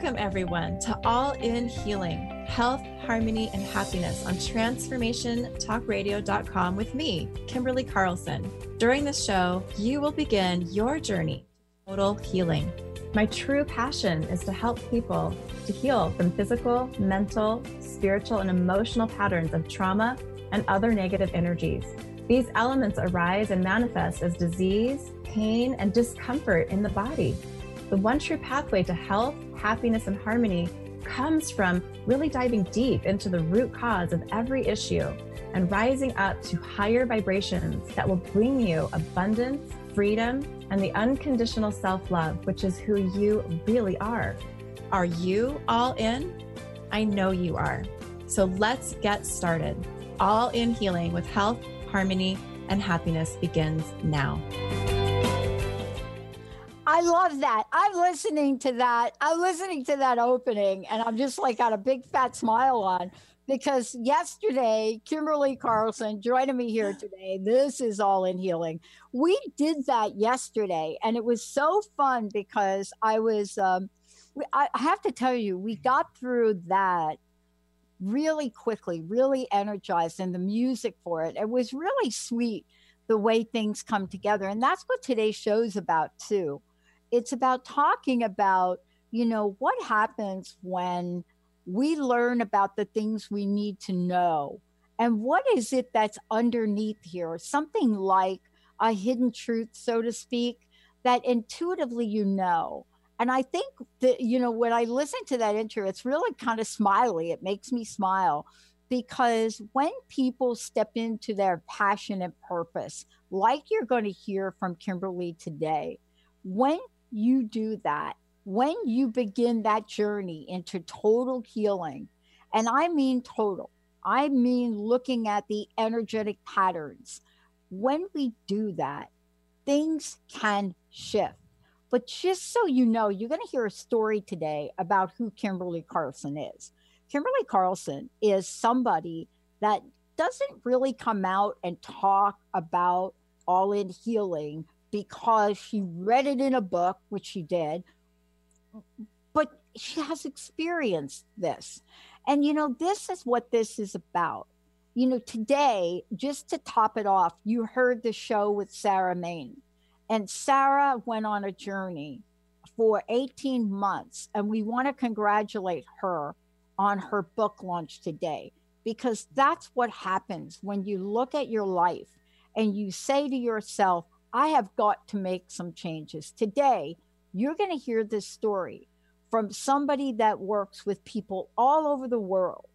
Welcome, everyone, to All in Healing Health, Harmony, and Happiness on TransformationTalkRadio.com with me, Kimberly Carlson. During this show, you will begin your journey to total healing. My true passion is to help people to heal from physical, mental, spiritual, and emotional patterns of trauma and other negative energies. These elements arise and manifest as disease, pain, and discomfort in the body. The one true pathway to health, happiness, and harmony comes from really diving deep into the root cause of every issue and rising up to higher vibrations that will bring you abundance, freedom, and the unconditional self love, which is who you really are. Are you all in? I know you are. So let's get started. All in healing with health, harmony, and happiness begins now. I love that. I'm listening to that. I'm listening to that opening, and I'm just like got a big fat smile on because yesterday, Kimberly Carlson joining me here today. This is all in healing. We did that yesterday, and it was so fun because I was. Um, I have to tell you, we got through that really quickly, really energized, and the music for it. It was really sweet the way things come together, and that's what today's show is about too it's about talking about, you know, what happens when we learn about the things we need to know. And what is it that's underneath here? Something like a hidden truth, so to speak, that intuitively you know. And I think that, you know, when I listen to that intro, it's really kind of smiley. It makes me smile because when people step into their passion and purpose, like you're going to hear from Kimberly today, when you do that, when you begin that journey into total healing, and I mean total, I mean looking at the energetic patterns, when we do that, things can shift. But just so you know, you're going to hear a story today about who Kimberly Carlson is. Kimberly Carlson is somebody that doesn't really come out and talk about all in healing because she read it in a book, which she did, but she has experienced this. And, you know, this is what this is about. You know, today, just to top it off, you heard the show with Sarah Main. And Sarah went on a journey for 18 months. And we want to congratulate her on her book launch today because that's what happens when you look at your life and you say to yourself, I have got to make some changes. Today, you're going to hear this story from somebody that works with people all over the world,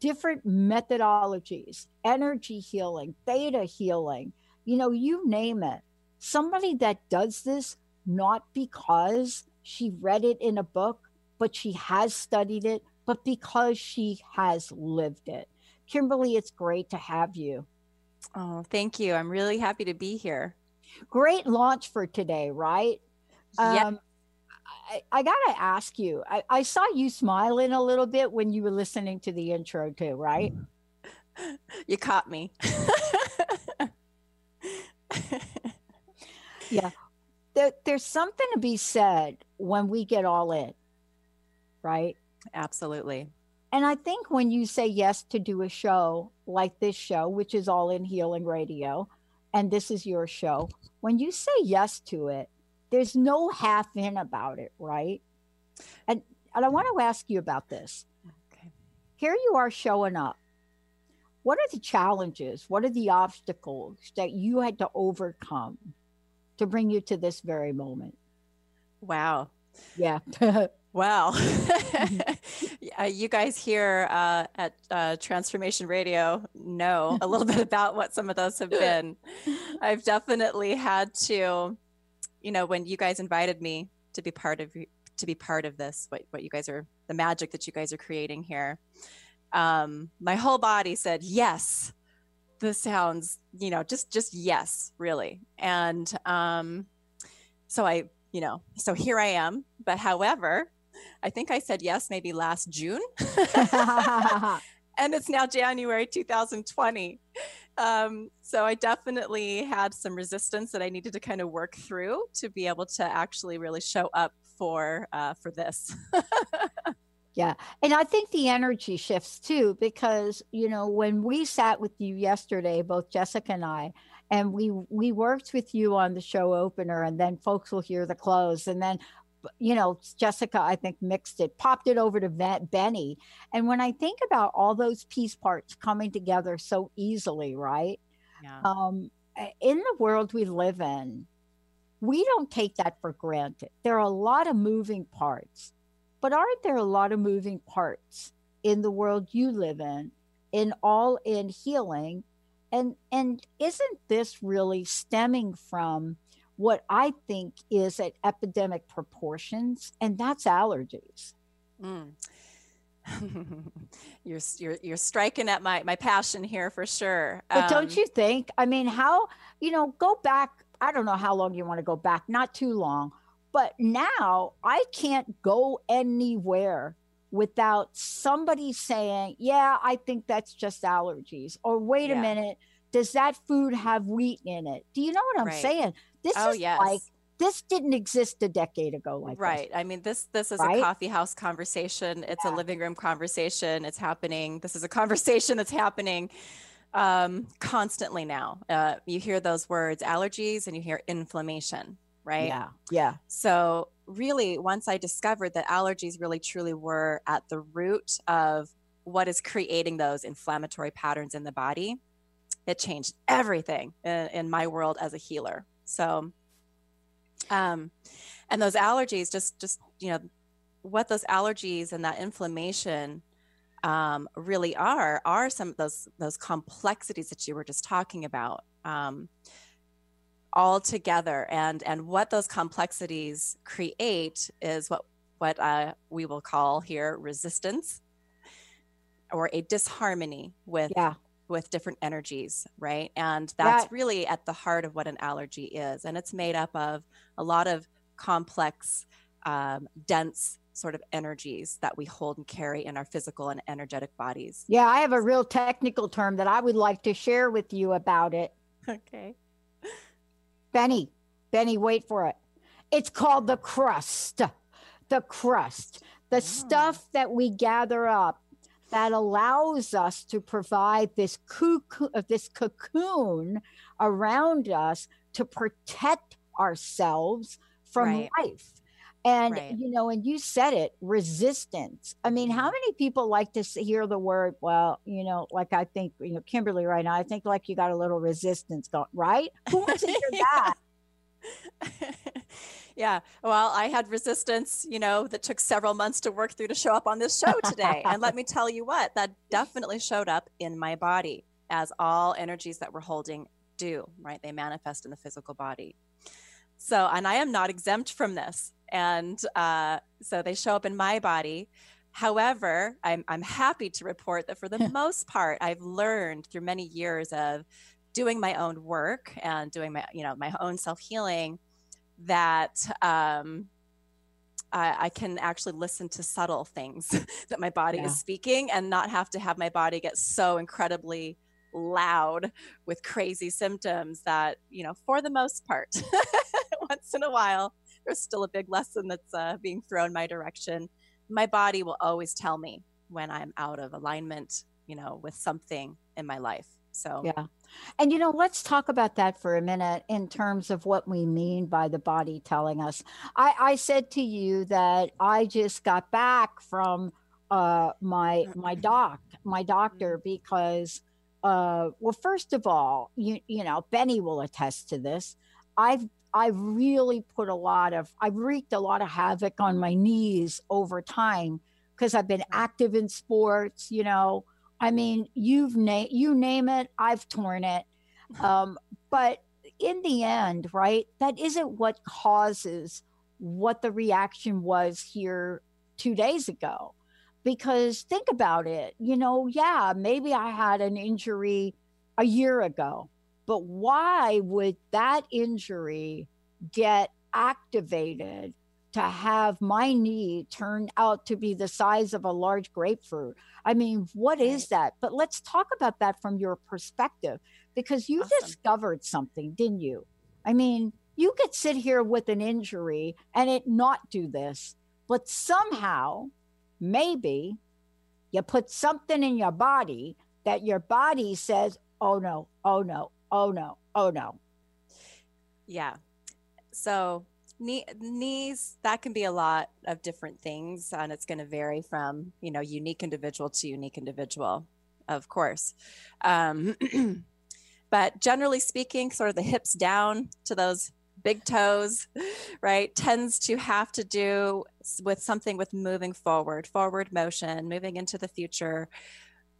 different methodologies, energy healing, theta healing, you know, you name it. Somebody that does this not because she read it in a book, but she has studied it, but because she has lived it. Kimberly, it's great to have you. Oh, thank you. I'm really happy to be here. Great launch for today, right? Yeah. Um, I, I got to ask you, I, I saw you smiling a little bit when you were listening to the intro, too, right? You caught me. yeah. There, there's something to be said when we get all in, right? Absolutely. And I think when you say yes to do a show like this show, which is all in healing radio, and this is your show, when you say yes to it, there's no half in about it, right? And and I want to ask you about this. Okay. Here you are showing up. What are the challenges? What are the obstacles that you had to overcome to bring you to this very moment? Wow. Yeah. Wow. Mm-hmm. Uh, you guys here uh, at uh, Transformation Radio know a little bit about what some of those have been. I've definitely had to, you know, when you guys invited me to be part of to be part of this, what what you guys are, the magic that you guys are creating here. Um, my whole body said yes. This sounds, you know, just just yes, really. And um, so I, you know, so here I am. But however, I think I said yes maybe last June. and it's now January 2020. um, so I definitely had some resistance that I needed to kind of work through to be able to actually really show up for uh, for this. yeah, and I think the energy shifts too because you know when we sat with you yesterday, both Jessica and I, and we we worked with you on the show opener, and then folks will hear the close, and then you know, Jessica, I think, mixed it, popped it over to Benny. And when I think about all those piece parts coming together so easily, right? Yeah. Um, in the world we live in, we don't take that for granted. There are a lot of moving parts, but aren't there a lot of moving parts in the world you live in, in all in healing? And and isn't this really stemming from what I think is at epidemic proportions, and that's allergies. Mm. you're, you're you're striking at my my passion here for sure. But um, don't you think? I mean, how you know? Go back. I don't know how long you want to go back. Not too long. But now I can't go anywhere without somebody saying, "Yeah, I think that's just allergies," or "Wait yeah. a minute." Does that food have wheat in it? Do you know what I'm right. saying? This oh, is yes. like this didn't exist a decade ago like right. This. i mean this this is right? a coffee house conversation. It's yeah. a living room conversation. It's happening. This is a conversation that's happening um, constantly now. Uh, you hear those words allergies and you hear inflammation right? Yeah. Yeah. So really once i discovered that allergies really truly were at the root of what is creating those inflammatory patterns in the body it changed everything in, in my world as a healer so, um, and those allergies, just just you know, what those allergies and that inflammation um, really are are some of those those complexities that you were just talking about. Um, all together and and what those complexities create is what what uh, we will call here resistance or a disharmony with yeah with different energies, right? And that's that, really at the heart of what an allergy is. And it's made up of a lot of complex, um, dense sort of energies that we hold and carry in our physical and energetic bodies. Yeah, I have a real technical term that I would like to share with you about it. Okay. Benny, Benny, wait for it. It's called the crust. The crust. The oh. stuff that we gather up that allows us to provide this cocoon, uh, this cocoon around us to protect ourselves from right. life. And right. you know, and you said it, resistance. I mean, how mm-hmm. many people like to hear the word? Well, you know, like I think you know, Kimberly right now. I think like you got a little resistance going, right? Who wants to hear that? yeah. Well, I had resistance, you know, that took several months to work through to show up on this show today. and let me tell you what, that definitely showed up in my body as all energies that we're holding do, right? They manifest in the physical body. So, and I am not exempt from this. And uh, so they show up in my body. However, I'm, I'm happy to report that for the most part, I've learned through many years of doing my own work and doing my, you know, my own self healing that um, I, I, can actually listen to subtle things that my body yeah. is speaking and not have to have my body get so incredibly loud with crazy symptoms that, you know, for the most part, once in a while, there's still a big lesson that's uh, being thrown my direction. My body will always tell me when I'm out of alignment, you know, with something in my life. So, yeah. And you know, let's talk about that for a minute in terms of what we mean by the body telling us. I, I said to you that I just got back from uh, my my doc, my doctor, because uh, well, first of all, you you know, Benny will attest to this. I've I've really put a lot of I've wreaked a lot of havoc on my knees over time because I've been active in sports, you know, I mean, you've na- you name it, I've torn it. Um, but in the end, right, that isn't what causes what the reaction was here two days ago. Because think about it, you know, yeah, maybe I had an injury a year ago, but why would that injury get activated to have my knee turn out to be the size of a large grapefruit. I mean, what is that? But let's talk about that from your perspective because you Awesome. discovered something, didn't you? I mean, you could sit here with an injury and it not do this, but somehow, maybe you put something in your body that your body says, oh no, oh no, oh no, oh no. Yeah. So knee, knees, that can be a lot of different things, and it's going to vary from you know unique individual to unique individual, of course. Um, but generally speaking, sort of the hips down to those big toes, right, tends to have to do with something with moving forward, forward motion, moving into the future.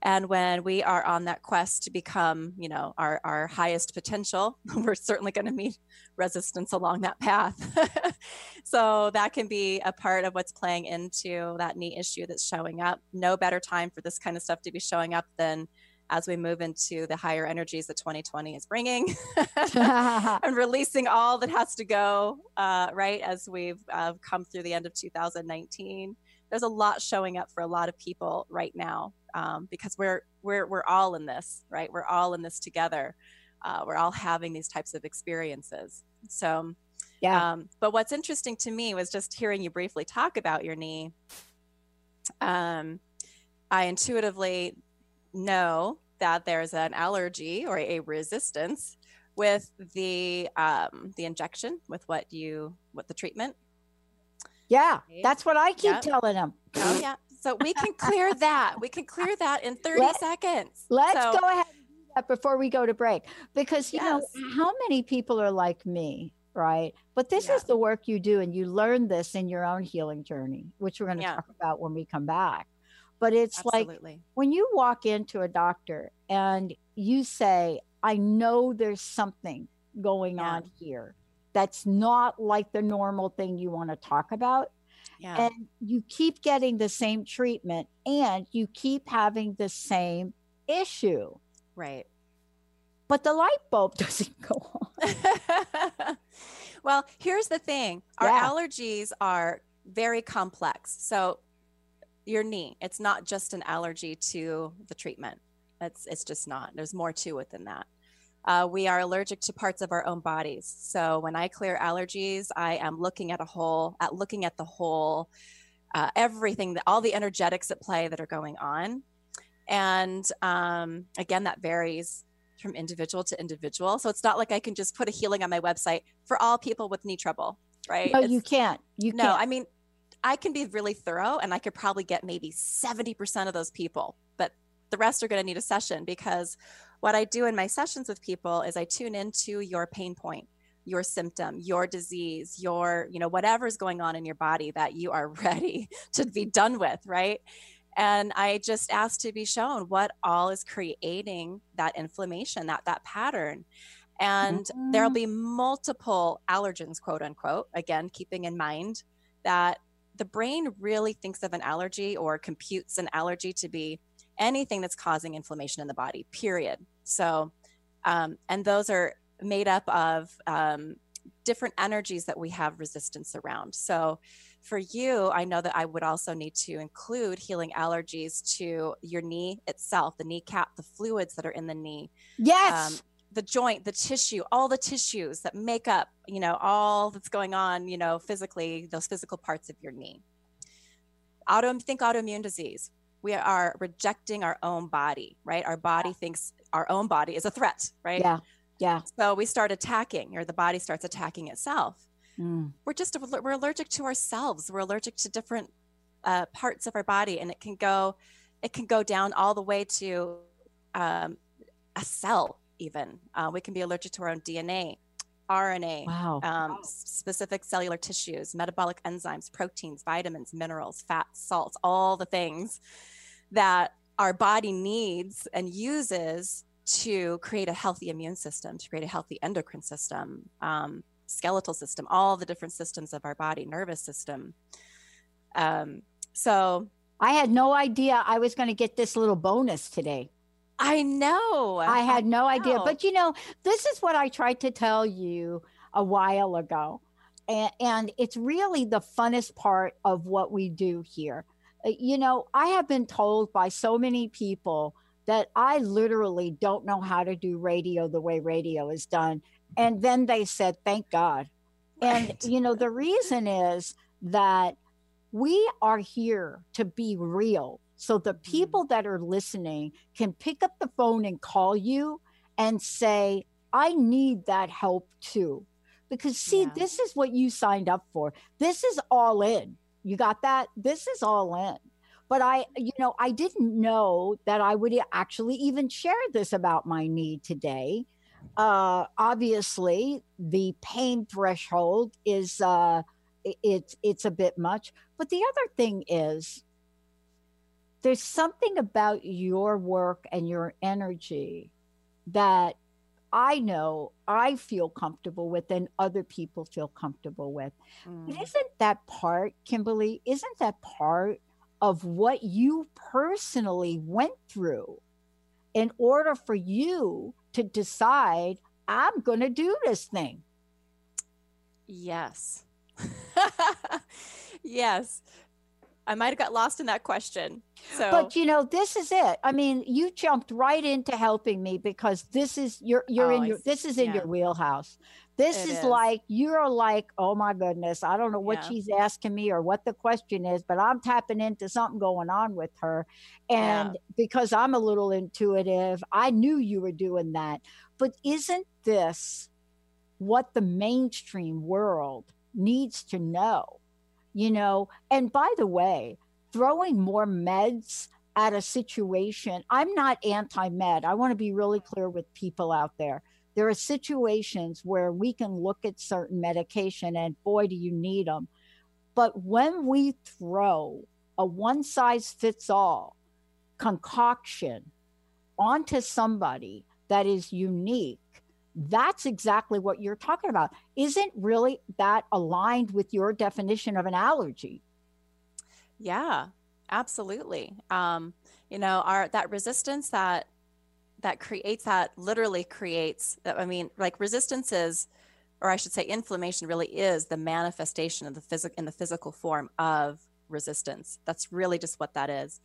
And when we are on that quest to become, you know, our, our highest potential, we're certainly going to meet resistance along that path. so that can be a part of what's playing into that knee issue that's showing up. No better time for this kind of stuff to be showing up than as we move into the higher energies that 2020 is bringing and releasing all that has to go, uh, right, as we've uh, come through the end of 2019. There's a lot showing up for a lot of people right now um, because we're we're we're all in this, right? We're all in this together. Uh, we're all having these types of experiences. So, yeah. um, but what's interesting to me was just hearing you briefly talk about your knee. Um, I intuitively know that there's an allergy or a resistance with the um, the injection with what you what the treatment yeah. That's what I keep Yep. telling them. oh yeah so we can clear that we can clear that in 30 Let- seconds Let's So- go ahead and do that before we go to break. Because, you know, how many people are like me, right? But this Yeah. is the work you do, and you learn this in your own healing journey, which we're going to Yeah. talk about when we come back. But it's like when you walk into a doctor and you say, I know there's something going Yeah. on here that's not like the normal thing you want to talk about yeah and you keep getting the same treatment and you keep having the same issue right but the light bulb doesn't go on well, here's the thing our Yeah. allergies are very complex. So, your knee, it's not just an allergy to the treatment. It's, it's just not. There's more to it than that. Uh, we are allergic to parts of our own bodies. So, when I clear allergies, I am looking at a whole, at looking at the whole, uh, everything, that, all the energetics at play that are going on. And um, again, that varies from individual to individual. So it's not like I can just put a healing on my website for all people with knee trouble, right? no It's- you can't you no, can't I mean, I can be really thorough and I could probably get maybe 70% of those people, but the rest are going to need a session because what I do in my sessions with people is I tune into your pain point, your symptom, your disease, your, you know, whatever's going on in your body that you are ready to be done with, right? And I just ask to be shown what all is creating that inflammation, that that pattern. And there'll Mhm. be multiple allergens, quote unquote, again, keeping in mind that the brain really thinks of an allergy or computes an allergy to be anything that's causing inflammation in the body, period. So, um, and those are made up of um, different energies that we have resistance around. So, for you, I know that I would also need to include healing allergies to your knee itself, the kneecap, the fluids that are in the knee, yes um, the joint, the tissue, all the tissues that make up, you know, all that's going on, you know, physically, those physical parts of your knee. Auto, think autoimmune disease. We are rejecting our own body, right? Our body thinks our own body is a threat, right? yeah yeah So we start attacking, or the body starts attacking itself. Mm. We're just we're allergic to ourselves. We're allergic to different uh, parts of our body, and it can go, it can go down all the way to um, a cell. Even uh, we can be allergic to our own DNA, RNA, wow um, s- specific cellular tissues, metabolic enzymes, proteins, vitamins, minerals, fats, salts, all the things that our body needs and uses to create a healthy immune system, to create a healthy endocrine system, um, skeletal system, all the different systems of our body, nervous system. Um, so i had no idea i was going to get this little bonus today I know. I had no idea. know. But you know, this is what I tried to tell you a while ago. And, and it's really the funnest part of what we do here. Uh, You know, I have been told by so many people that I literally don't know how to do radio the way radio is done. And then they said, thank God. And, you know, the reason is that we are here to be real. So the Mm-hmm. people that are listening can pick up the phone and call you and say, I need that help too. Because see, Yeah. this is what you signed up for. This is all in. You got that? This is all in. But I, you know, I didn't know that I would actually even share this about my knee today. Uh, obviously, the pain threshold is uh, it's it's a bit much. But the other thing is, there's something about your work and your energy that I know I feel comfortable with and other people feel comfortable with. Mm. But isn't that part, Kimberly, isn't that part of what you personally went through in order for you to decide, I'm going to do this thing? Yes. yes. I might have got lost in that question. So But you know, this is it. I mean, you jumped right into helping me because this is you're you're Oh, in your this is in yeah. your wheelhouse. This is, is. like you're like, oh my goodness, I don't know what Yeah. she's asking me or what the question is, but I'm tapping into something going on with her. Yeah. And because I'm a little intuitive, I knew you were doing that. But isn't this what the mainstream world needs to know? You know, and by the way, throwing more meds at a situation, I'm not anti med. I want to be really clear with people out there. There are situations where we can look at certain medication and boy, do you need them. But when we throw a one size fits all concoction onto somebody that is unique, that's exactly what you're talking about. Isn't really that aligned with your definition of an allergy? Yeah, absolutely. Um, you know, our that resistance that that creates that literally creates I mean, like resistance is or I should say inflammation really is the manifestation of the physical in the physical form of resistance. That's really just what that is.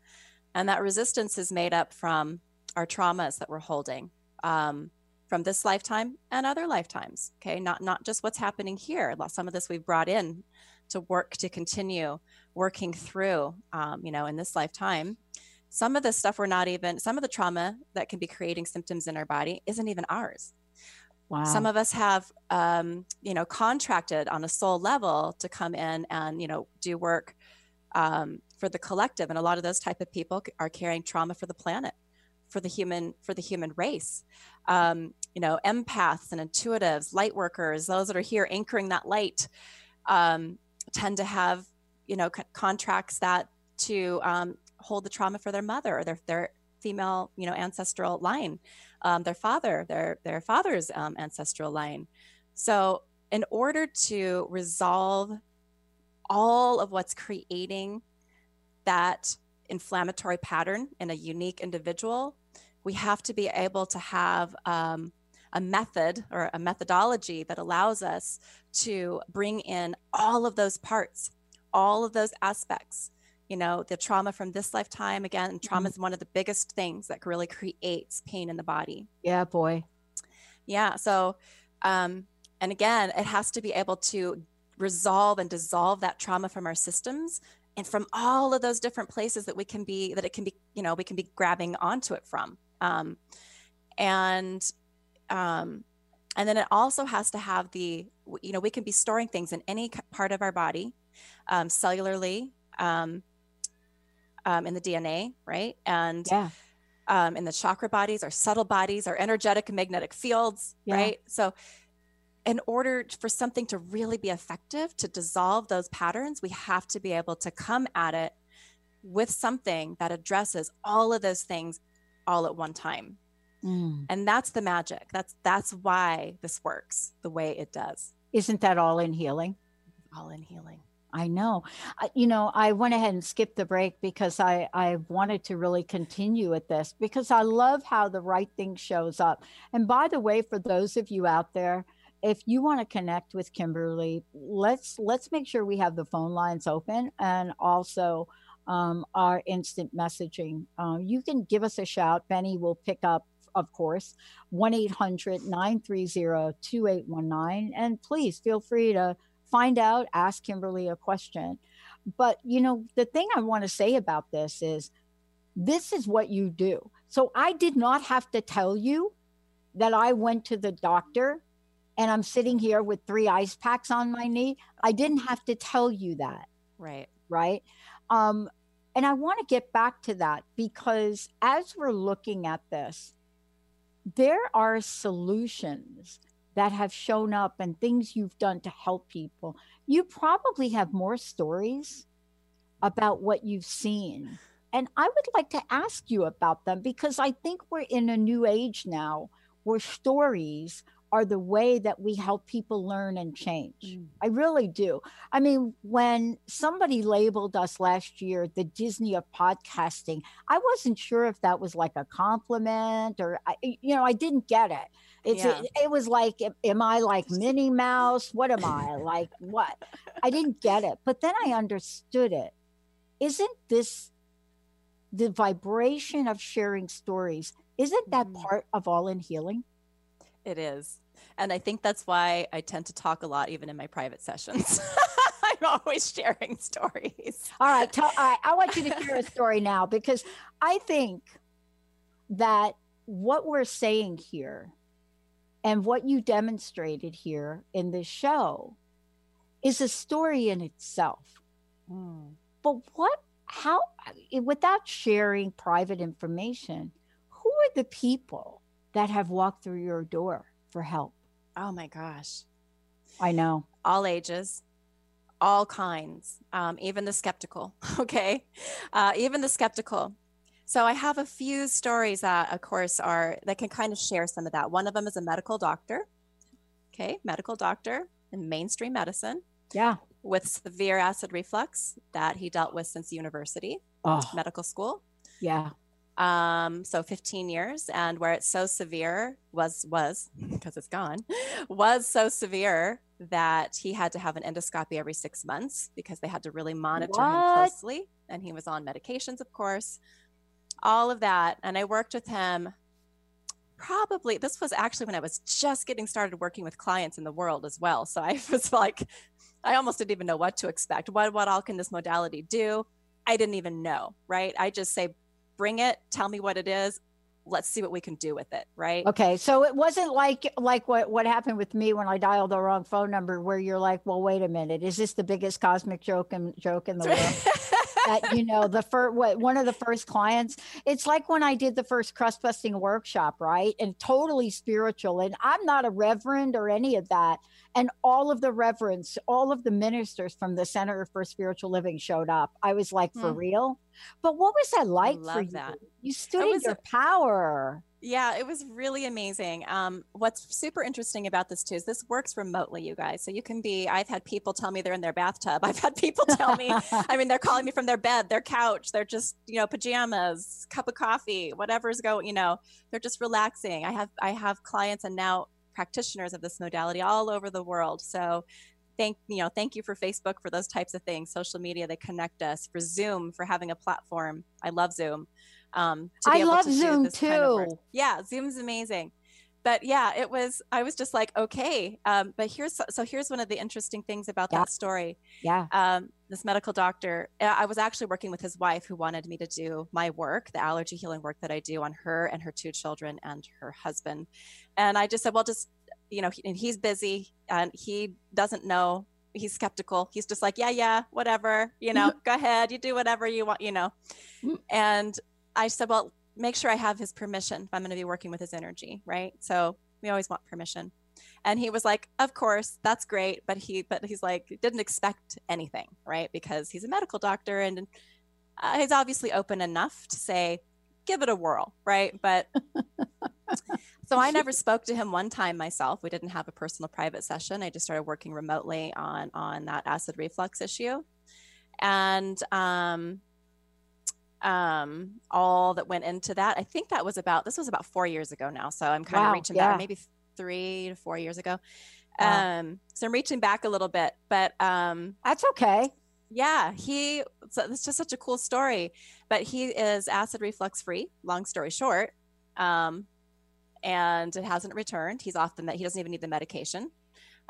And that resistance is made up from our traumas that we're holding. Um, from this lifetime and other lifetimes okay? Not not just what's happening here. Some of this we've brought in to work to continue working through um, you know in this lifetime. Some of the stuff we're not even some of the trauma that can be creating symptoms in our body isn't even ours. Wow. some of us have um, you know contracted on a soul level to come in and you know do work um, for the collective. And a lot of those type of people are carrying trauma for the planet for the human for the human race. Um, you know empaths and intuitives light workers those that are here anchoring that light um, tend to have you know c- contracts that to um, hold the trauma for their mother or their, their female you know ancestral line. Um, their father their their father's um, ancestral line. So in order to resolve all of what's creating that inflammatory pattern in a unique individual we have to be able to have um, a method or a methodology that allows us to bring in all of those parts, all of those aspects. You know, the trauma from this lifetime, again, trauma is one of the biggest things that really creates pain in the body. yeah, boy. Yeah. So, um, and again, it has to be able to resolve and dissolve that trauma from our systems and from all of those different places that we can be, that it can be, you know, we can be grabbing onto it from. Um, and, um, and then it also has to have the, you know, we can be storing things in any part of our body, um, cellularly, um, um, in the DNA, right? And Yeah. um, in the chakra bodies, our subtle bodies, our energetic and magnetic fields, Yeah. right? So, in order for something to really be effective, to dissolve those patterns, we have to be able to come at it with something that addresses all of those things all at one time. Mm. And that's the magic. That's that's why this works the way it does. Isn't that all in healing? All in healing. I know. I, you know, I went ahead and skipped the break because I, I wanted to really continue with this because I love how the right thing shows up. And by the way, for those of you out there, if you want to connect with Kimberly, let's let's make sure we have the phone lines open and also um, our instant messaging. Uh, you can give us a shout. Benny will pick up, of course, 1 800 930 2819. And please feel free to find out, ask Kimberly a question. But, you know, the thing I want to say about this is this is what you do. So I did not have to tell you that I went to the doctor and I'm sitting here with three ice packs on my knee. I didn't have to tell you that. Right. Right. Um, and I want to get back to that because as we're looking at this, there are solutions that have shown up and things you've done to help people. You probably have more stories about what you've seen. And I would like to ask you about them because I think we're in a new age now where stories are the way that we help people learn and change. Mm. I really do. I mean, when somebody labeled us last year the Disney of podcasting, I wasn't sure if that was like a compliment or, you know, I didn't get it. It's yeah. it, it, was like, am I like Minnie Mouse? What am I like? What? I didn't get it, but then I understood it. Isn't this the vibration of sharing stories? Isn't that mm. part of all in healing? It is. And I think that's why I tend to talk a lot, even in my private sessions. I'm always sharing stories. All right, tell, all right. I want you to share a story now because I think that what we're saying here and what you demonstrated here in this show is a story in itself. Mm. But what, how, without sharing private information, who are the people that have walked through your door for help? Oh my gosh. I know. All ages, all kinds, um, even the skeptical. Okay. Uh, even the skeptical. So I have a few stories that, of course, are that can kind of share some of that. One of them is a medical doctor. Okay. Medical doctor in mainstream medicine. Yeah. With severe acid reflux that he dealt with since university, oh. medical school. Yeah um, so 15 years and where it's so severe was was because it's gone was so severe that he had to have an endoscopy every six months because they had to really monitor what? him closely and he was on medications of course all of that. And i worked with him probably this was actually when i was just getting started working with clients in the world as well. So i was like i almost didn't even know what to expect. What what all can this modality do? I didn't even know right? I just say bring it, tell me what it is. Let's see what we can do with it, right? Okay, so it wasn't like like what what happened with me when I dialed the wrong phone number, where you're like, "Well, wait a minute, is this the biggest cosmic joke in joke in the world?" that you know the first what one of the first clients it's like when i did the first crust busting workshop right and totally spiritual and i'm not a reverend or any of that and all of the reverends all of the ministers from the center for spiritual living showed up i was like for hmm. real but what was that like for you that. you stood in your power yeah, it was really amazing. Um, what's super interesting about this too is this works remotely, you guys. So you can be, I've had people tell me they're in their bathtub. I've had people tell me, I mean, they're calling me from their bed, their couch, they're just, you know, pajamas, cup of coffee, whatever's going, you know, they're just relaxing. I have, I have clients and now practitioners of this modality all over the world. So thank, you know, thank you for Facebook for those types of things, social media, they connect us for Zoom, for having a platform. I love Zoom um, to be I able love to Zoom too. Kind of yeah, Zoom's amazing. But yeah, it was. I was just like, okay. Um, but here's so here's one of the interesting things about yeah. that story. Yeah. Um, this medical doctor. Uh, I was actually working with his wife, who wanted me to do my work, the allergy healing work that I do on her and her two children and her husband. And I just said, well, just you know, and he's busy and he doesn't know he's skeptical. He's just like, yeah, yeah, whatever, you know, go ahead, you do whatever you want, you know. Mm. And I said, well, make sure I have his permission if I'm going to be working with his energy, right? So we always want permission. And he was like, of course, that's great, but he but he's like didn't expect anything, right? Because he's a medical doctor and uh, he's obviously open enough to say, give it a whirl, right? But so I never spoke to him one time myself. We didn't have a personal private session. I just started working remotely on on that acid reflux issue. And um um, all that went into that. I think that was about this was about four years ago now. So I'm kind wow, of reaching yeah. back, maybe three to four years ago. Wow. Um, so I'm reaching back a little bit, but um, that's okay. Yeah, he so it's just such a cool story. But he is acid reflux free. Long story short, um, and it hasn't returned. He's off the med- he doesn't even need the medication.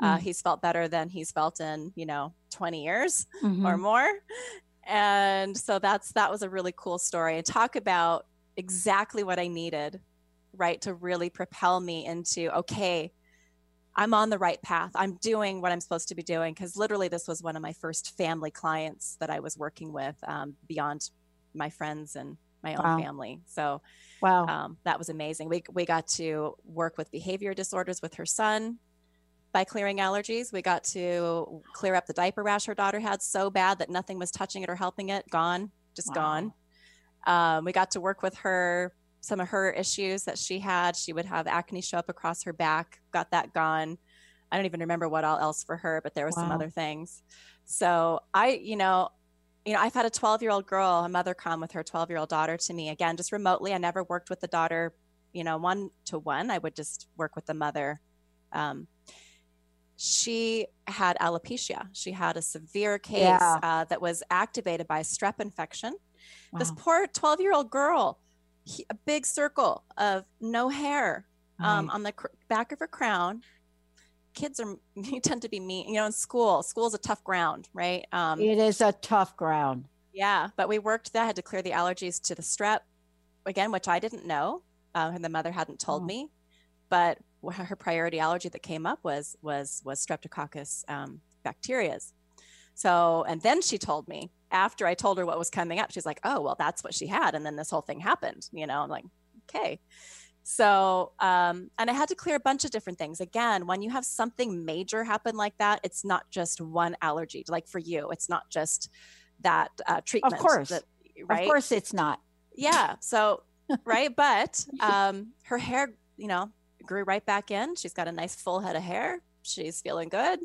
Uh, mm. he's felt better than he's felt in you know 20 years mm-hmm. or more and so that's that was a really cool story. And talk about exactly what i needed right to really propel me into okay i'm on the right path. I'm doing what i'm supposed to be doing. Because literally this was one of my first family clients that i was working with um, beyond my friends and my own wow. family. So wow. um, that was amazing. We, we got to work with behavior disorders with her son by clearing allergies. We got to clear up the diaper rash her daughter had so bad that nothing was touching it or helping it. Gone, just wow. gone. Um, we got to work with her, some of her issues that she had. She would have acne show up across her back, got that gone. I don't even remember what all else for her, but there was wow. some other things. So I, you know, you know, I've had a 12 year old girl, a mother come with her 12 year old daughter to me again, just remotely. I never worked with the daughter, you know, one to one. I would just work with the mother. Um, she had alopecia. She had a severe case yeah. uh, that was activated by strep infection. Wow. This poor 12 year old girl, he, a big circle of no hair um, right. on the cr- back of her crown. Kids are you tend to be mean, you know, in school. School is a tough ground, right? Um, it is a tough ground. Yeah, but we worked that had to clear the allergies to the strep again, which I didn't know, uh, and the mother hadn't told oh. me. But her priority allergy that came up was was was streptococcus um, bacterias. So, and then she told me after I told her what was coming up, she's like, "Oh, well, that's what she had," and then this whole thing happened. You know, I'm like, okay. So, um, and I had to clear a bunch of different things. Again, when you have something major happen like that, it's not just one allergy. Like for you, it's not just that uh, treatment. Of course, that, right? Of course, it's not. Yeah. So, right, but um, her hair, you know, grew right back in. She's got a nice full head of hair. She's feeling good,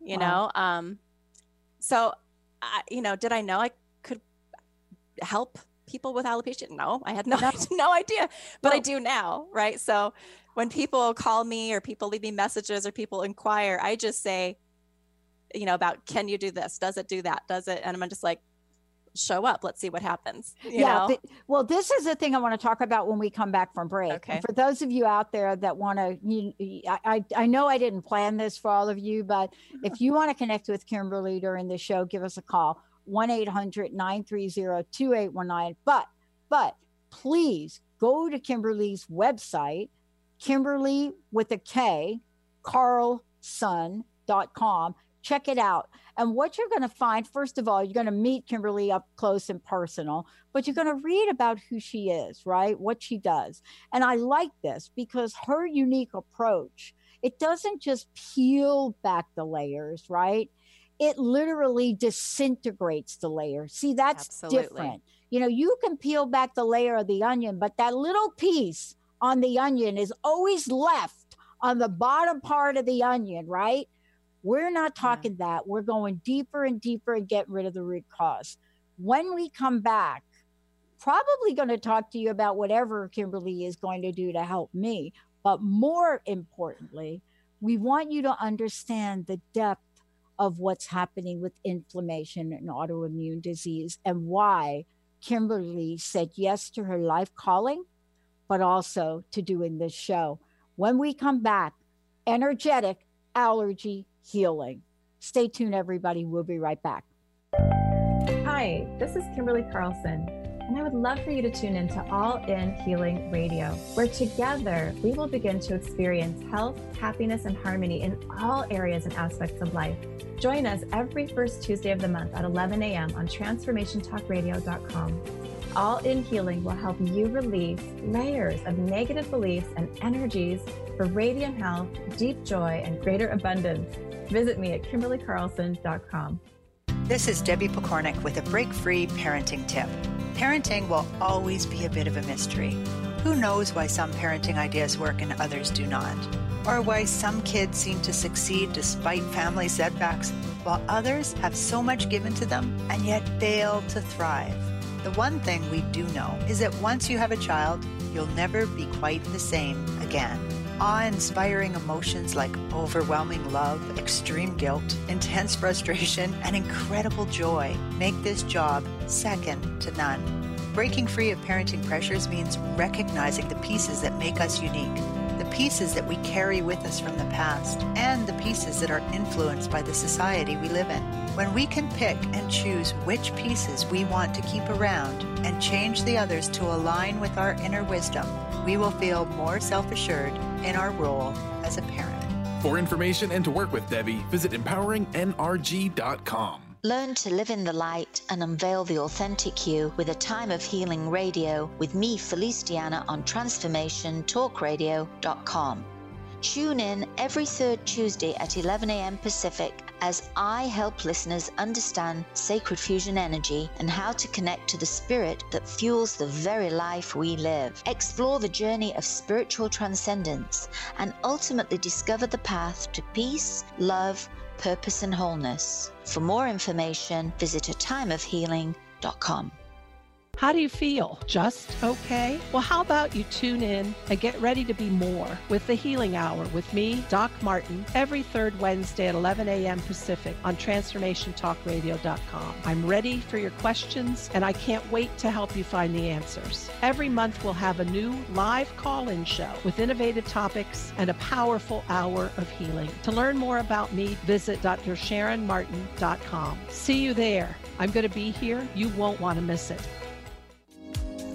you wow. know. Um, so, I, you know, did I know I could help people with alopecia? No, I had no, no. no idea, but well, I do now, right? So when people call me or people leave me messages or people inquire, I just say, you know, about can you do this? Does it do that? Does it? And I'm just like, show up. Let's see what happens. yeah. But, well, this is the thing I want to talk about when we come back from break. Okay. And for those of you out there that want to, you, I, I know I didn't plan this for all of you, but mm-hmm. if you want to connect with Kimberly during the show, give us a call 1 800 930 2819. But, but please go to Kimberly's website, Kimberly with a K, Carlson.com. Check it out and what you're going to find, first of all, you're going to meet Kimberly up close and personal, but you're going to read about who she is, right? What she does. And I like this because her unique approach, it doesn't just peel back the layers, right? It literally disintegrates the layer. See, that's Absolutely. different. You know, you can peel back the layer of the onion, but that little piece on the onion is always left on the bottom part of the onion, right? We're not talking yeah. that. We're going deeper and deeper and getting rid of the root cause. When we come back, probably going to talk to you about whatever Kimberly is going to do to help me. But more importantly, we want you to understand the depth of what's happening with inflammation and autoimmune disease and why Kimberly said yes to her life calling, but also to doing this show. When we come back, energetic allergy healing. Stay tuned, everybody. We'll be right back. Hi, this is Kimberly Carlson, and I would love for you to tune in to All In Healing Radio, where together we will begin to experience health, happiness, and harmony in all areas and aspects of life. Join us every first Tuesday of the month at 11 a.m. on transformationtalkradio.com. All in Healing will help you release layers of negative beliefs and energies for radiant health, deep joy, and greater abundance. Visit me at KimberlyCarlson.com. This is Debbie Pokornik with a break free parenting tip. Parenting will always be a bit of a mystery. Who knows why some parenting ideas work and others do not? Or why some kids seem to succeed despite family setbacks, while others have so much given to them and yet fail to thrive? The one thing we do know is that once you have a child, you'll never be quite the same again. awe inspiring emotions like overwhelming love, extreme guilt, intense frustration, and incredible joy make this job second to none. Breaking free of parenting pressures means recognizing the pieces that make us unique, pieces that we carry with us from the past, and the pieces that are influenced by the society we live in. When we can pick and choose which pieces we want to keep around and change the others to align with our inner wisdom, we will feel more self assured in our role as a parent. For information and to work with Debbie, visit empoweringnrg.com. Learn to live in the light and unveil the authentic you with a time of healing radio with me, Felice Diana, on transformationtalkradio.com. Tune in every third Tuesday at 11 a.m. Pacific as I help listeners understand sacred fusion energy and how to connect to the spirit that fuels the very life we live. Explore the journey of spiritual transcendence and ultimately discover the path to peace, love, purpose, and wholeness. For more information, visit a timeofhealing.com. How do you feel? Just okay? Well, how about you tune in and get ready to be more with the Healing Hour with me, Doc Martin, every third Wednesday at 11 a.m. Pacific on TransformationTalkRadio.com. I'm ready for your questions and I can't wait to help you find the answers. Every month we'll have a new live call-in show with innovative topics and a powerful hour of healing. To learn more about me, visit drsharonmartin.com. See you there. I'm going to be here. You won't want to miss it.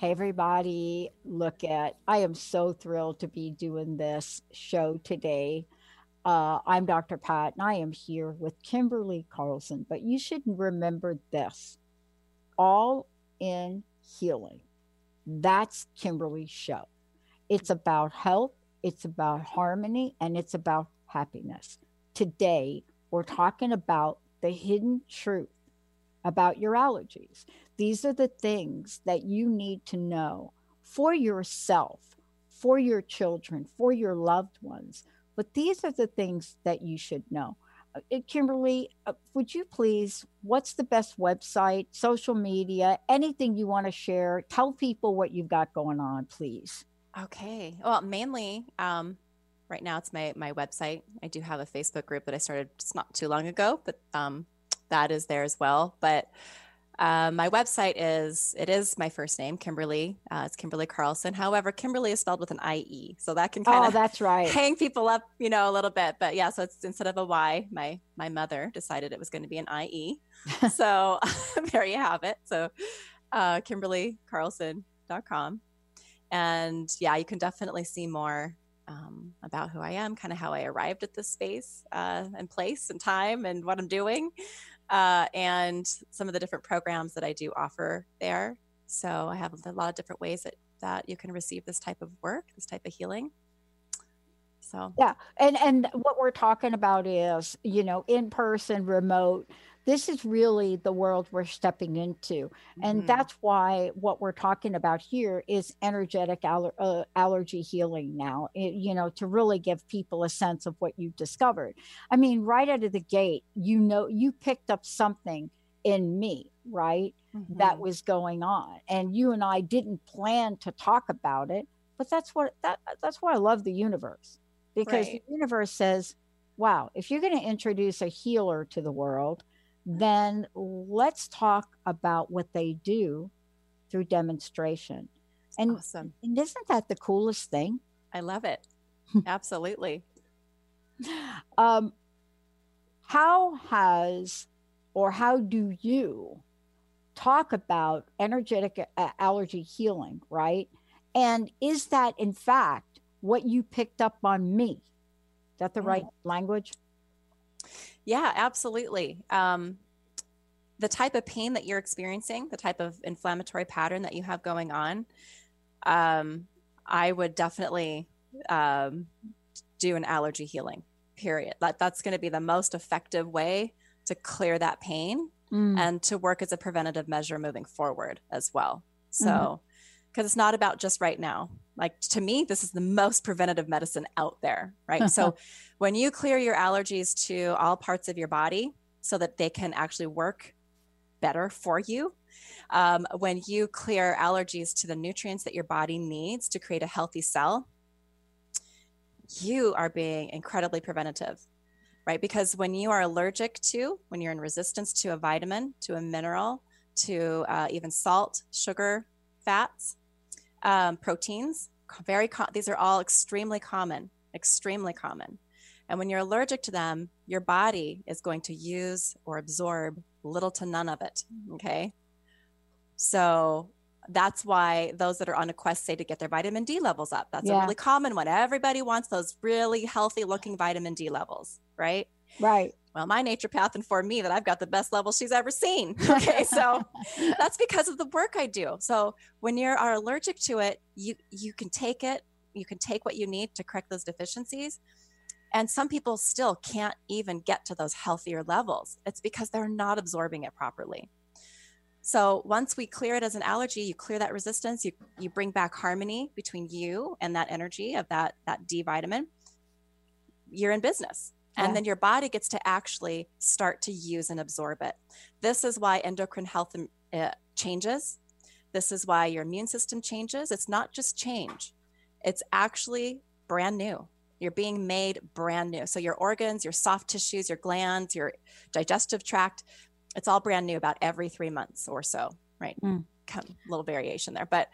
Hey, everybody, look at, I am so thrilled to be doing this show today. Uh, I'm Dr. Pat, and I am here with Kimberlie Carlson. But you should remember this all in healing. That's Kimberlie's show. It's about health, it's about harmony, and it's about happiness. Today, we're talking about the hidden truth about your allergies. These are the things that you need to know for yourself, for your children, for your loved ones. But these are the things that you should know. Uh, Kimberlie, uh, would you please, what's the best website, social media, anything you want to share? Tell people what you've got going on, please. Okay. Well, mainly, um, right now it's my my website. I do have a Facebook group that I started just not too long ago, but um, that is there as well. But uh, my website is it is my first name, Kimberlie. Uh, it's Kimberlie Carlson. However, Kimberlie is spelled with an I E, so that can kind oh, of that's right. hang people up, you know, a little bit. But yeah, so it's instead of a Y, my my mother decided it was going to be an I E. so there you have it. So uh, KimberlieCarlson.com, and yeah, you can definitely see more um, about who I am, kind of how I arrived at this space uh, and place and time and what I'm doing uh, and some of the different programs that I do offer there. So I have a lot of different ways that, that you can receive this type of work, this type of healing. So yeah, and and what we're talking about is you know in person, remote this is really the world we're stepping into and mm-hmm. that's why what we're talking about here is energetic aller- uh, allergy healing now it, you know to really give people a sense of what you've discovered i mean right out of the gate you know you picked up something in me right mm-hmm. that was going on and you and i didn't plan to talk about it but that's what that that's why i love the universe because right. the universe says wow if you're going to introduce a healer to the world then let's talk about what they do through demonstration. And, awesome. and isn't that the coolest thing? I love it. Absolutely. Um, how has or how do you talk about energetic allergy healing, right? And is that in fact what you picked up on me? Is that the mm. right language? Yeah, absolutely. Um, the type of pain that you're experiencing, the type of inflammatory pattern that you have going on, um, I would definitely um, do an allergy healing. Period. That that's going to be the most effective way to clear that pain Mm. and to work as a preventative measure moving forward as well. So, Mhm. because it's not about just right now. Like to me, this is the most preventative medicine out there, right? so, when you clear your allergies to all parts of your body so that they can actually work better for you, um, when you clear allergies to the nutrients that your body needs to create a healthy cell, you are being incredibly preventative right? Because when you are allergic to, when you're in resistance to a vitamin, to a mineral, to uh, even salt, sugar, fats, um, proteins, very co- these are all extremely common, extremely common. And when you're allergic to them, your body is going to use or absorb little to none of it. Okay. So that's why those that are on a quest say to get their vitamin D levels up. That's a really common one. Everybody wants those really healthy looking vitamin D levels, right? Right. Well, my naturopath informed me that I've got the best level she's ever seen. Okay, so that's because of the work I do. So when you are allergic to it, you you can take it, you can take what you need to correct those deficiencies. And some people still can't even get to those healthier levels. It's because they're not absorbing it properly. So once we clear it as an allergy, you clear that resistance, you you bring back harmony between you and that energy of that that D vitamin. You're in business. And Yeah. then your body gets to actually start to use and absorb it. This is why endocrine health uh, changes. This is why your immune system changes. It's not just change, it's actually brand new. You're being made brand new. So your organs, your soft tissues, your glands, your digestive tract, it's all brand new about every three months or so, right? Mm. Come, little variation there. But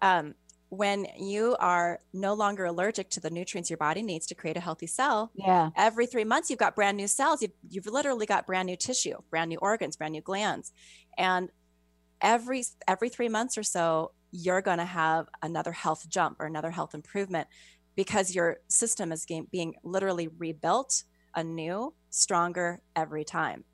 um, when you are no longer allergic to the nutrients your body needs to create a healthy cell, Yeah. every three months you've got brand new cells. You've, you've literally got brand new tissue brand new organs brand new glands. And every every three months or so you're going to have another health jump or another health improvement because your system is game, being literally rebuilt anew stronger every time.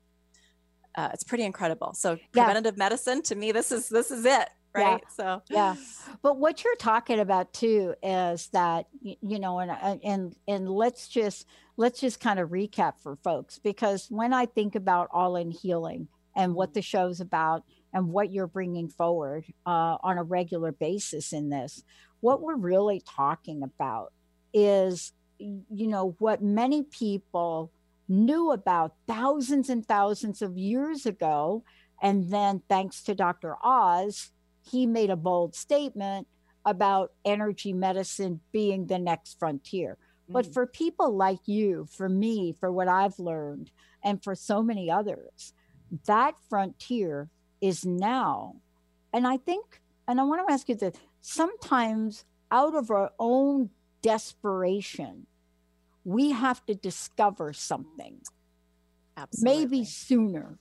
Uh, it's pretty incredible. So Yeah. preventative medicine to me this is this is it Yeah. right so Yeah. But what you're talking about too is that you know, and uh, and and let's just let's just kind of recap for folks because when I think about All in Healing and what the show's about and what you're bringing forward uh, on a regular basis in this, what we're really talking about is you know what many people knew about thousands and thousands of years ago and then thanks to Dr. Oz he made a bold statement about energy medicine being the next frontier. But Mm. for people like you, for me, for what I've learned, and for so many others, that frontier is now. And I think, and I want to ask you this sometimes out of our own desperation, we have to discover something absolutely maybe sooner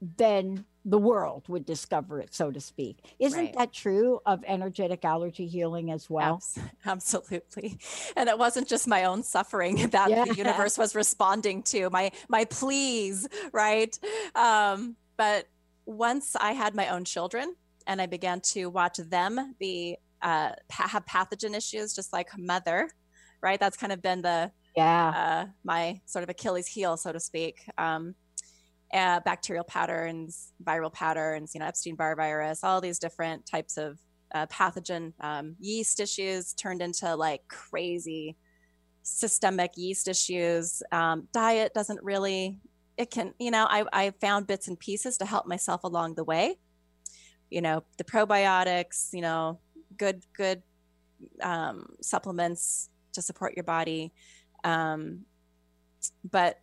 than the world would discover it, so to speak. Isn't Right. that true of energetic allergy healing as well? Abs- Absolutely. And it wasn't just my own suffering that Yeah. the universe was responding to, my my pleas, right? Um, but once I had my own children and I began to watch them be uh, have pathogen issues just like mother, right? That's kind of been the Yeah. uh, my sort of Achilles heel, so to speak. Um, uh, bacterial patterns, viral patterns, you know, Epstein Barr virus, all these different types of uh, pathogen um, yeast issues turned into like crazy systemic yeast issues. Um, diet doesn't really, it can, you know, I, I found bits and pieces to help myself along the way. You know, the probiotics, you know, good, good um, supplements to support your body. Um, but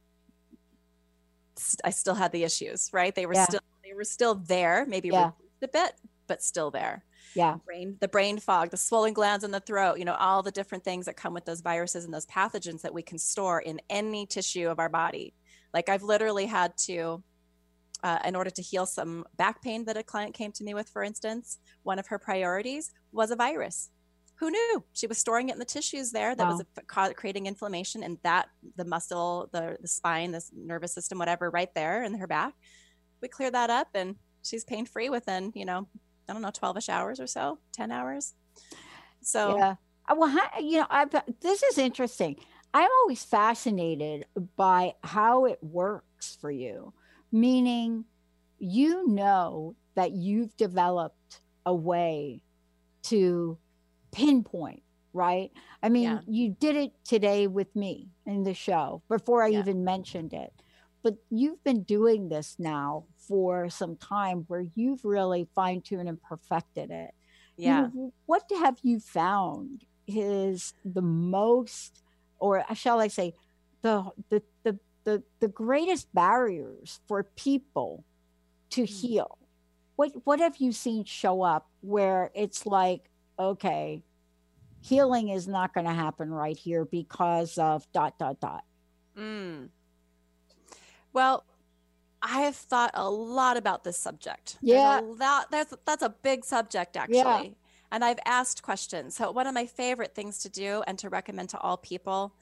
I still had the issues, right? They were Yeah. still, they were still there, maybe Yeah. reduced a bit, but still there Yeah. brain the brain fog the swollen glands in the throat you know all the different things that come with those viruses and those pathogens that we can store in any tissue of our body like i've literally had to uh, in order to heal some back pain that a client came to me with for instance one of her priorities was a virus who knew she was storing it in the tissues there that was Wow. a, creating inflammation and that the muscle the, the spine the nervous system whatever right there in her back we clear that up and she's pain free within you know I don't know, 12 ish hours or so, 10 hours. So, Yeah. Uh, Well, how, you know, I've, this is interesting. I'm always fascinated by how it works for you, meaning you know that you've developed a way to pinpoint, right? I mean, Yeah. you did it today with me in the show before I Yeah. even mentioned it. But you've been doing this now for some time where you've really fine tuned and perfected it. You Yeah. know, what have you found is the most, or shall I say, the the the the, the greatest barriers for people to hmm. heal? What what have you seen show up where it's like, okay, healing is not going to happen right here because of dot dot dot. Mm. Well, I have thought a lot about this subject. Yeah. Lot, that's, that's a big subject, actually. And I've asked questions. So, one of my favorite things to do and to recommend to all people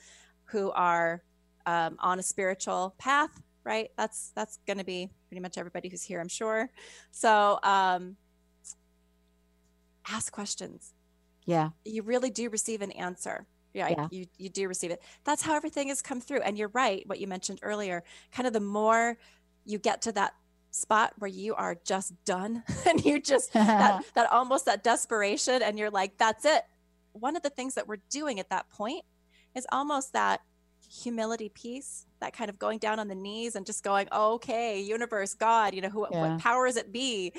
who are um, on a spiritual path, right? That's that's going to be pretty much everybody who's here, I'm sure. So, um, ask questions Yeah. you really do receive an answer. Yeah, Yeah. you you do receive it. That's how everything has come through. And you're right, what you mentioned earlier. Kind of the more you get to that spot where you are just done and you just that that almost that desperation and you're like, that's it. One of the things that we're doing at that point is almost that humility piece, that kind of going down on the knees and just going, okay, universe, God, you know, who Yeah. what powers it be?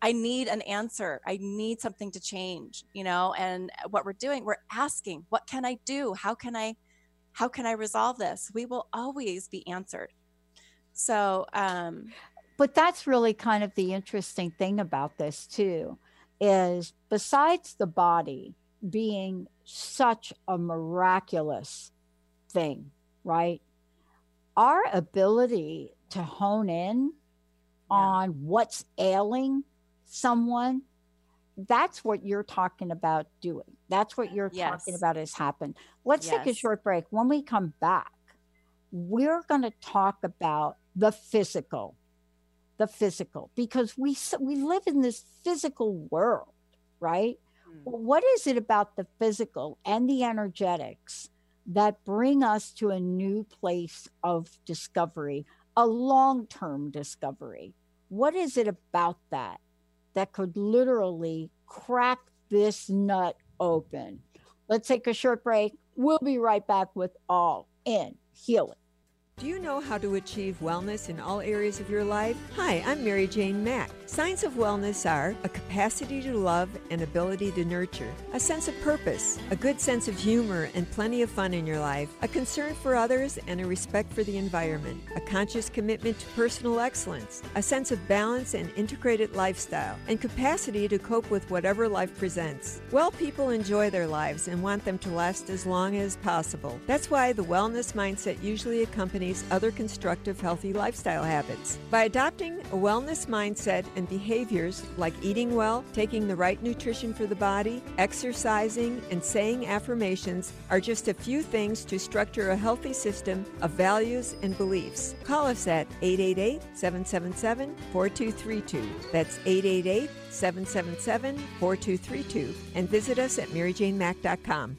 I need an answer. I need something to change, you know, and what we're doing, we're asking, what can I do? How can I how can I resolve this? We will always be answered. So, um but that's really kind of the interesting thing about this too is besides the body being such a miraculous thing right our ability to hone in on what's ailing someone that's what you're talking about doing. That's what you're talking about has happened. Let's take a short break. When we come back we're going to talk about the physical the physical because we we live in this physical world right? Mm. Well, what is it about the physical and the energetics that bring us to a new place of discovery a long-term discovery? What is it about that that could literally crack this nut open. Let's take a short break. We'll be right back with all in healing Do you know how to achieve wellness in all areas of your life? Hi, I'm Mary Jane Mack. Signs of wellness are a capacity to love and ability to nurture, a sense of purpose, a good sense of humor and plenty of fun in your life, a concern for others and a respect for the environment, a conscious commitment to personal excellence, a sense of balance and integrated lifestyle, and capacity to cope with whatever life presents. Well people enjoy their lives and want them to last as long as possible. That's why the wellness mindset usually accompanies other constructive, healthy lifestyle habits. By adopting a wellness mindset and behaviors like eating well, taking the right nutrition for the body, exercising, and saying affirmations are just a few things to structure a healthy system of values and beliefs. Call us at 888 777 4232. That's 888 777 4232 and visit us at maryjanemack.com.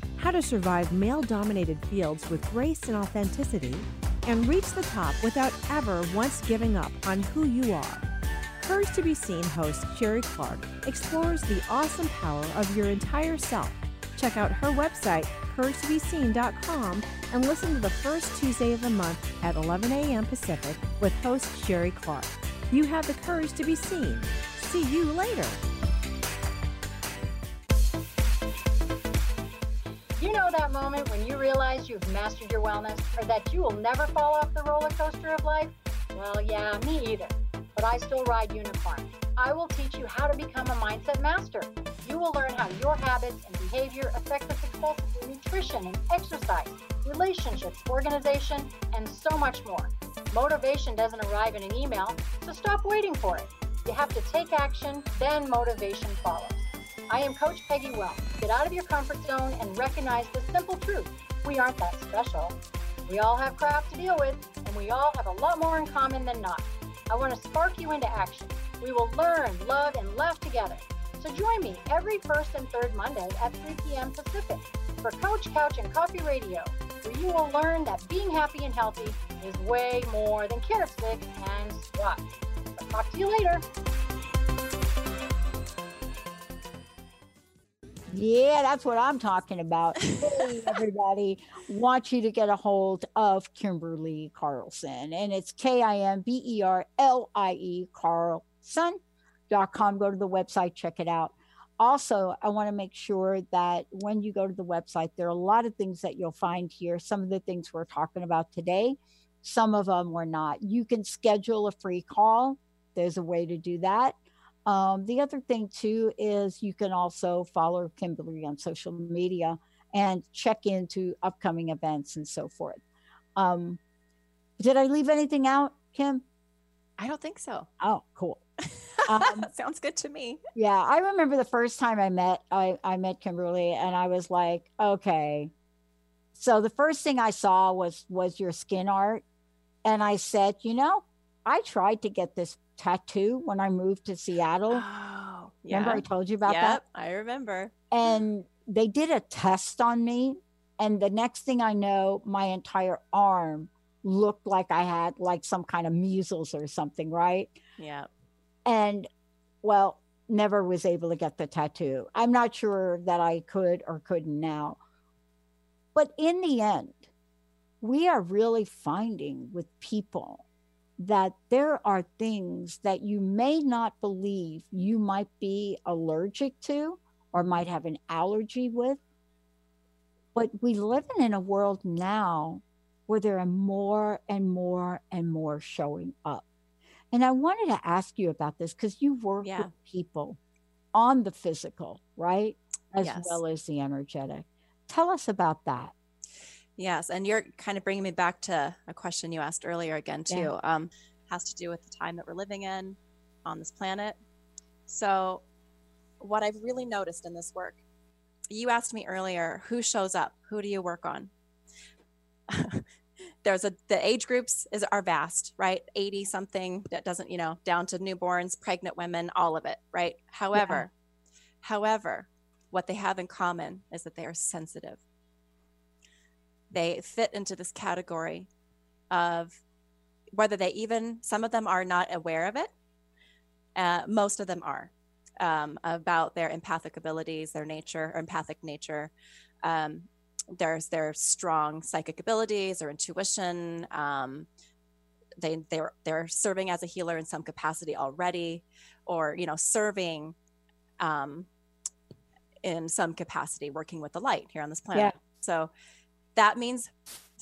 how to survive male dominated fields with grace and authenticity, and reach the top without ever once giving up on who you are. Courage to Be Seen host Sherry Clark explores the awesome power of your entire self. Check out her website, couragetobeseen.com, and listen to the first Tuesday of the month at 11 a.m. Pacific with host Sherry Clark. You have the courage to be seen. See you later. You know that moment when you realize you've mastered your wellness or that you will never fall off the roller coaster of life? Well, yeah, me either. but I still ride unicorn. I will teach you how to become a mindset master. You will learn how your habits and behavior affect the success of your nutrition and exercise, relationships, organization, and so much more. Motivation doesn't arrive in an email, so stop waiting for it. You have to take action, then motivation follows. I am Coach Peggy Well. Get out of your comfort zone and recognize the simple truth. We aren't that special. We all have crap to deal with, and we all have a lot more in common than not. I want to spark you into action. We will learn, love, and laugh together. So join me every first and third Monday at 3 p.m. Pacific for Coach Couch and Coffee Radio, where you will learn that being happy and healthy is way more than carrot sticks and squats. I'll talk to you later. Yeah, that's what I'm talking about. Hey, everybody, want you to get a hold of Kimberlie Carlson, and it's K I M B E R L I E Carlson.com. Go to the website, check it out. Also, I want to make sure that when you go to the website, there are a lot of things that you'll find here. Some of the things we're talking about today, some of them we're not. You can schedule a free call. There's a way to do that. Um, the other thing too is you can also follow Kimberlie on social media and check into upcoming events and so forth. Um, did I leave anything out, Kim? I don't think so. Oh, cool. Um, Sounds good to me. yeah, I remember the first time I met I, I met Kimberlie, and I was like, okay. So the first thing I saw was was your skin art, and I said, you know, I tried to get this tattoo when I moved to Seattle. Oh, Remember I told you about that? yep, that? I remember. and they did a test on me and the next thing i know my entire arm looked like i had like some kind of measles or something right Yeah. and well never was able to get the tattoo i'm not sure that i could or couldn't now but in the end we are really finding with people that there are things that you may not believe you might be allergic to or might have an allergy with. But we live in a world now where there are more and more and more showing up. And I wanted to ask you about this because you work Yeah. with people on the physical, right? As Yes. well as the energetic. Tell us about that. Yes, and you're kind of bringing me back to a question you asked earlier again too. Yeah. Um, has to do with the time that we're living in on this planet. So, what I've really noticed in this work, you asked me earlier, who shows up? Who do you work on? There's a the age groups is are vast, right? 80 something that doesn't, you know, down to newborns, pregnant women, all of it, right? However, however, what they have in common is that they are sensitive they fit into this category of whether they even some of them are not aware of it uh, most of them are um, about their empathic abilities their nature or empathic nature. Um, there's their strong psychic abilities or intuition um, they they're they're serving as a healer in some capacity already or you know serving um, in some capacity working with the light here on this planet. So that means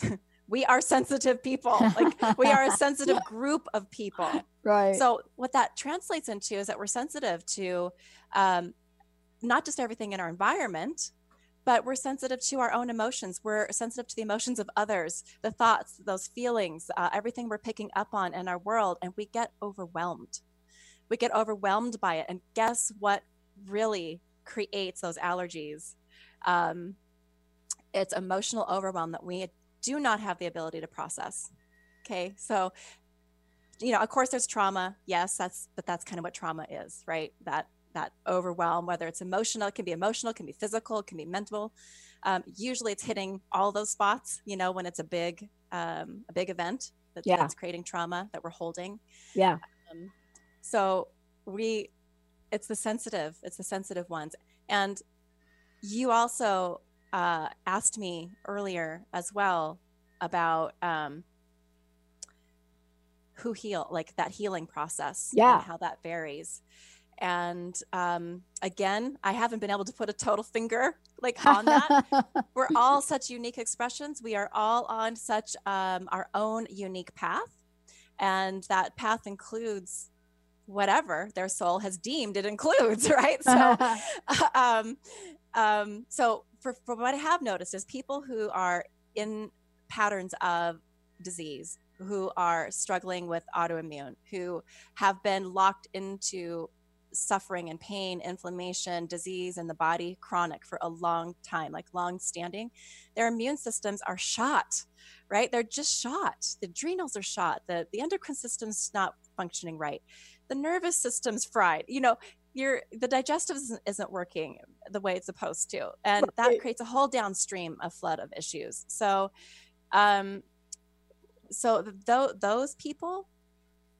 we are sensitive people. Like we are a sensitive group of people. Right. so what that translates into is that we're sensitive to um, not just everything in our environment but we're sensitive to our own emotions. We're sensitive to the emotions of others the thoughts those feelings uh, everything we're picking up on in our world and we get overwhelmed. We get overwhelmed by it and guess what really creates those allergies? Um, it's emotional overwhelm that we do not have the ability to process. Okay so you know of course there's trauma. Yes that's but that's kind of what trauma is right? That that overwhelm whether it's emotional it can be emotional it can be physical it can be mental. Um, usually it's hitting all those spots you know when it's a big um, a big event that, Yeah. that's creating trauma that we're holding. Yeah. um, so we it's the sensitive it's the sensitive ones. And you also uh, asked me earlier as well about um, who heal like that healing process Yeah. and how that varies and um, again i haven't been able to put a total finger like on that we're all such unique expressions we are all on such um, our own unique path and that path includes whatever their soul has deemed it includes, right? So, um, um, so for, for what I have noticed is people who are in patterns of disease, who are struggling with autoimmune, who have been locked into suffering and pain, inflammation, disease in the body, chronic for a long time, like long standing, their immune systems are shot, right? They're just shot. The adrenals are shot. The, the endocrine system's not functioning right. The nervous system's fried. You know, your the digestive isn't, isn't working the way it's supposed to, and that creates a whole downstream of flood of issues. So, um, so th- those people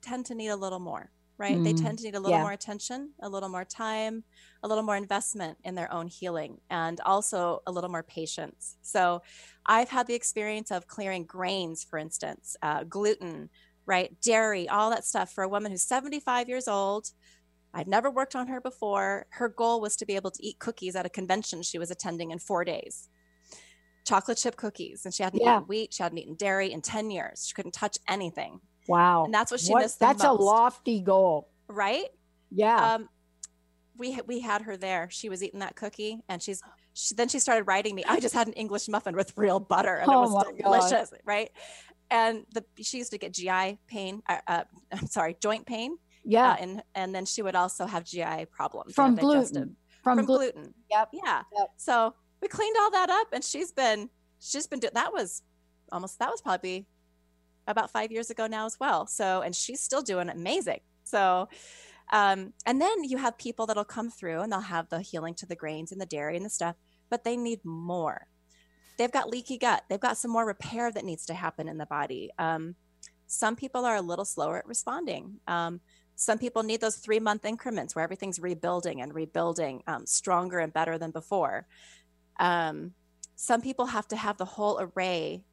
tend to need a little more right? Mm, they tend to need a little yeah. more attention, a little more time, a little more investment in their own healing, and also a little more patience. So, I've had the experience of clearing grains, for instance, uh, gluten, right? Dairy, all that stuff for a woman who's 75 years old. I'd never worked on her before. Her goal was to be able to eat cookies at a convention she was attending in four days chocolate chip cookies. And she hadn't yeah. eaten wheat, she hadn't eaten dairy in 10 years. She couldn't touch anything. Wow. And that's what she what, missed. that's most. a lofty goal. Right? Yeah. Um, we we had her there. She was eating that cookie, and she's she, then she started writing me. I just had an English muffin with real butter, and oh it was delicious, God. right? And the she used to get GI pain. Uh, uh, I'm sorry, joint pain. Yeah, uh, and and then she would also have GI problems from gluten. From, from gluten. gluten. Yep. Yeah. Yep. So we cleaned all that up, and she's been she's been doing that was almost that was probably about five years ago now as well. So, and she's still doing amazing. So, um, and then you have people that'll come through and they'll have the healing to the grains and the dairy and the stuff, but they need more. They've got leaky gut. They've got some more repair that needs to happen in the body. Um, some people are a little slower at responding. Um, some people need those three month increments where everything's rebuilding and rebuilding um, stronger and better than before. Um, some people have to have the whole array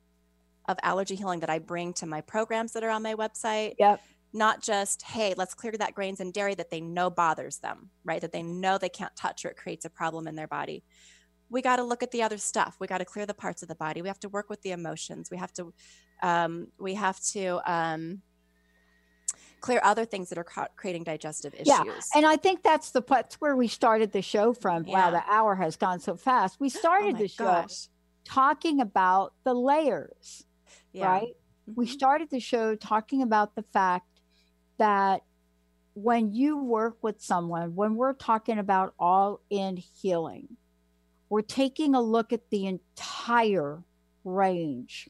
of allergy healing that I bring to my programs that are on my website. Yep. Not just, hey, let's clear that grains and dairy that they know bothers them, right? That they know they can't touch or it creates a problem in their body. We got to look at the other stuff. We got to clear the parts of the body. We have to work with the emotions. We have to, um, we have to, um, clear other things that are ca- creating digestive issues. Yeah, and I think that's the that's where we started the show from. Yeah. Wow, the hour has gone so fast. We started oh the show gosh. talking about the layers yeah. right? Mm-hmm. We started the show talking about the fact that when you work with someone, when we're talking about all in healing, we're taking a look at the entire range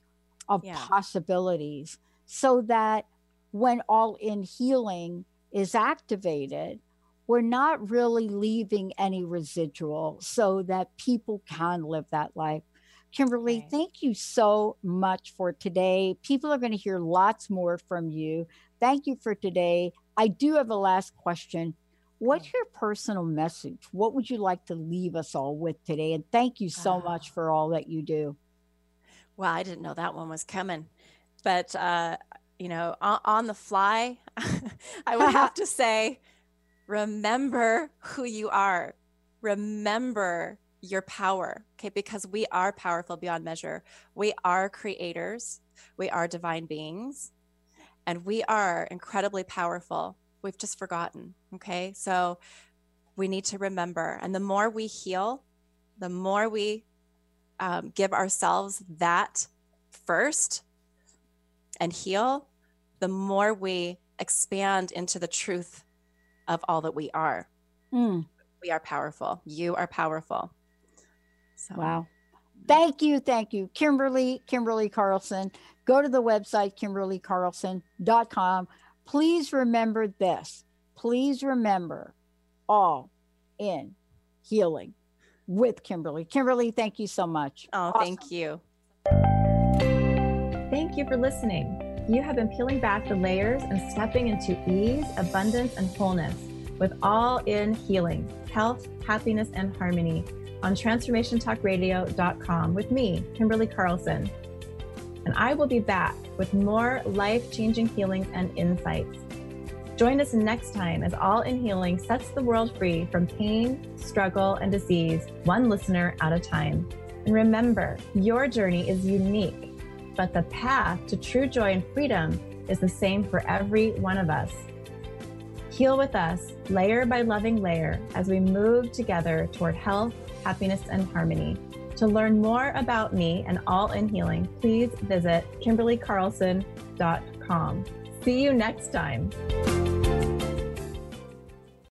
of yeah. possibilities so that when all in healing is activated, we're not really leaving any residual so that people can live that life. Kimberlie, right. thank you so much for today. People are going to hear lots more from you. Thank you for today. I do have a last question. What's your personal message? What would you like to leave us all with today? And thank you so much for all that you do. Well, I didn't know that one was coming, but uh, you know, on, on the fly, I would have to say, remember who you are. Remember your power, okay? Because we are powerful beyond measure. We are creators, we are divine beings, and we are incredibly powerful. We've just forgotten, okay? So we need to remember. And the more we heal, the more we um, give ourselves that first and heal, the more we expand into the truth of all that we are. Mm. We are powerful. You are powerful. So. Wow. Thank you. Thank you. Kimberlie, Kimberlie Carlson. Go to the website, kimberliecarlson.com. Please remember this. Please remember all in healing with Kimberlie. Kimberlie, thank you so much. Oh, awesome. thank you. You for listening. You have been peeling back the layers and stepping into ease, abundance, and wholeness with all in healing, health, happiness, and harmony on transformationtalkradio.com with me, Kimberlie Carlson. And I will be back with more life changing healings and insights. Join us next time as All in Healing sets the world free from pain, struggle, and disease, one listener at a time. And remember, your journey is unique, but the path to true joy and freedom is the same for every one of us. Heal with us, layer by loving layer, as we move together toward health, happiness, and harmony. To learn more about me and All in Healing, please visit KimberlieCarlson.com. See you next time.